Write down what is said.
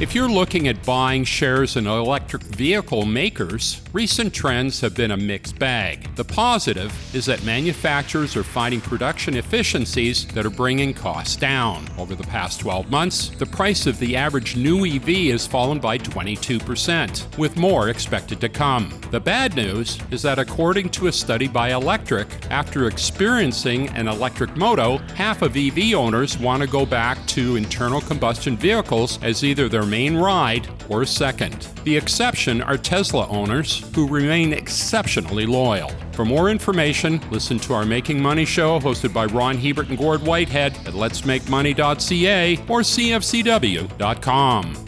If you're looking at buying shares in electric vehicle makers, recent trends have been a mixed bag. The positive is that manufacturers are finding production efficiencies that are bringing costs down. Over the past 12 months, the price of the average new EV has fallen by 22%, with more expected to come. The bad news is that according to a study by Electric, after experiencing an electric moto, half of EV owners want to go back to internal combustion vehicles as either their main ride or second. The exception are Tesla owners who remain exceptionally loyal. For more information, listen to our Making Money show hosted by Ron Hebert and Gord Whitehead at letsmakemoney.ca or cfcw.com.